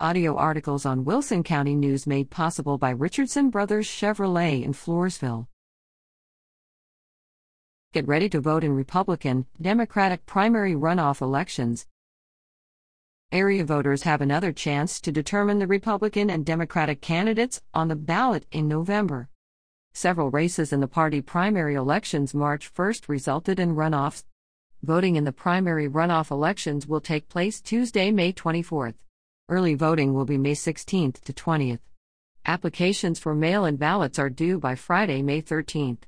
Audio articles on Wilson County News made possible by Richardson Brothers Chevrolet in Floresville. Get ready to vote in Republican, Democratic primary runoff elections. Area voters have another chance to determine the Republican and Democratic candidates on the ballot in November. Several races in the party primary elections March 1st resulted in runoffs. Voting in the primary runoff elections will take place Tuesday, May 24th. Early voting will be May 16th to 20th. Applications for mail in ballots are due by Friday, May 13th.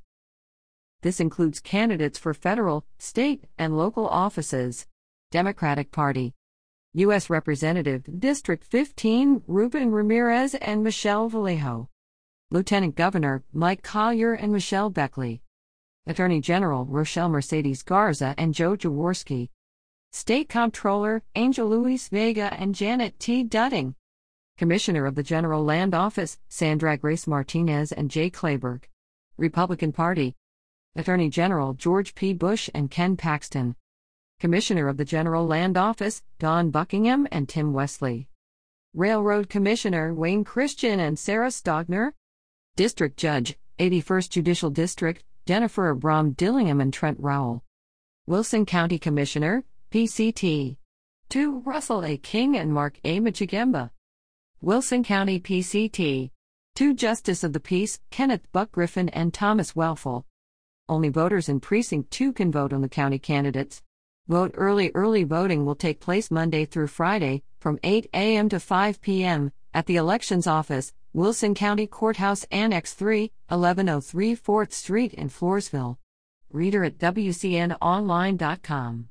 This includes candidates for federal, state, and local offices. Democratic Party. U.S. Representative, District 15, Ruben Ramirez and Michelle Vallejo. Lieutenant Governor, Mike Collier and Michelle Beckley. Attorney General, Rochelle Mercedes Garza and Joe Jaworski. State Comptroller Angel Luis Vega and Janet T. Dudding. Commissioner of the General Land Office Sandragrace Martinez and Jay Kleberg. Republican Party. Attorney General George P. Bush and Ken Paxton. Commissioner of the General Land Office Dawn Buckingham and Tim Westley. Railroad Commissioner Wayne Christian and Sarah Stogner. District Judge, 81st Judicial District, Jennifer Abram Dillingham and Trent Rowell. Wilson County Commissioner, PCT. 2. Russell A. King and Mark A. Machigemba. Wilson County PCT. 2. Justice of the Peace, Kenneth Buck Griffin and Thomas Welfel. Only voters in Precinct 2 can vote on the county candidates. Vote early. Early voting will take place Monday through Friday, from 8 a.m. to 5 p.m., at the Elections Office, Wilson County Courthouse Annex 3, 1103 4th Street in Floresville. Reader at WCNOnline.com.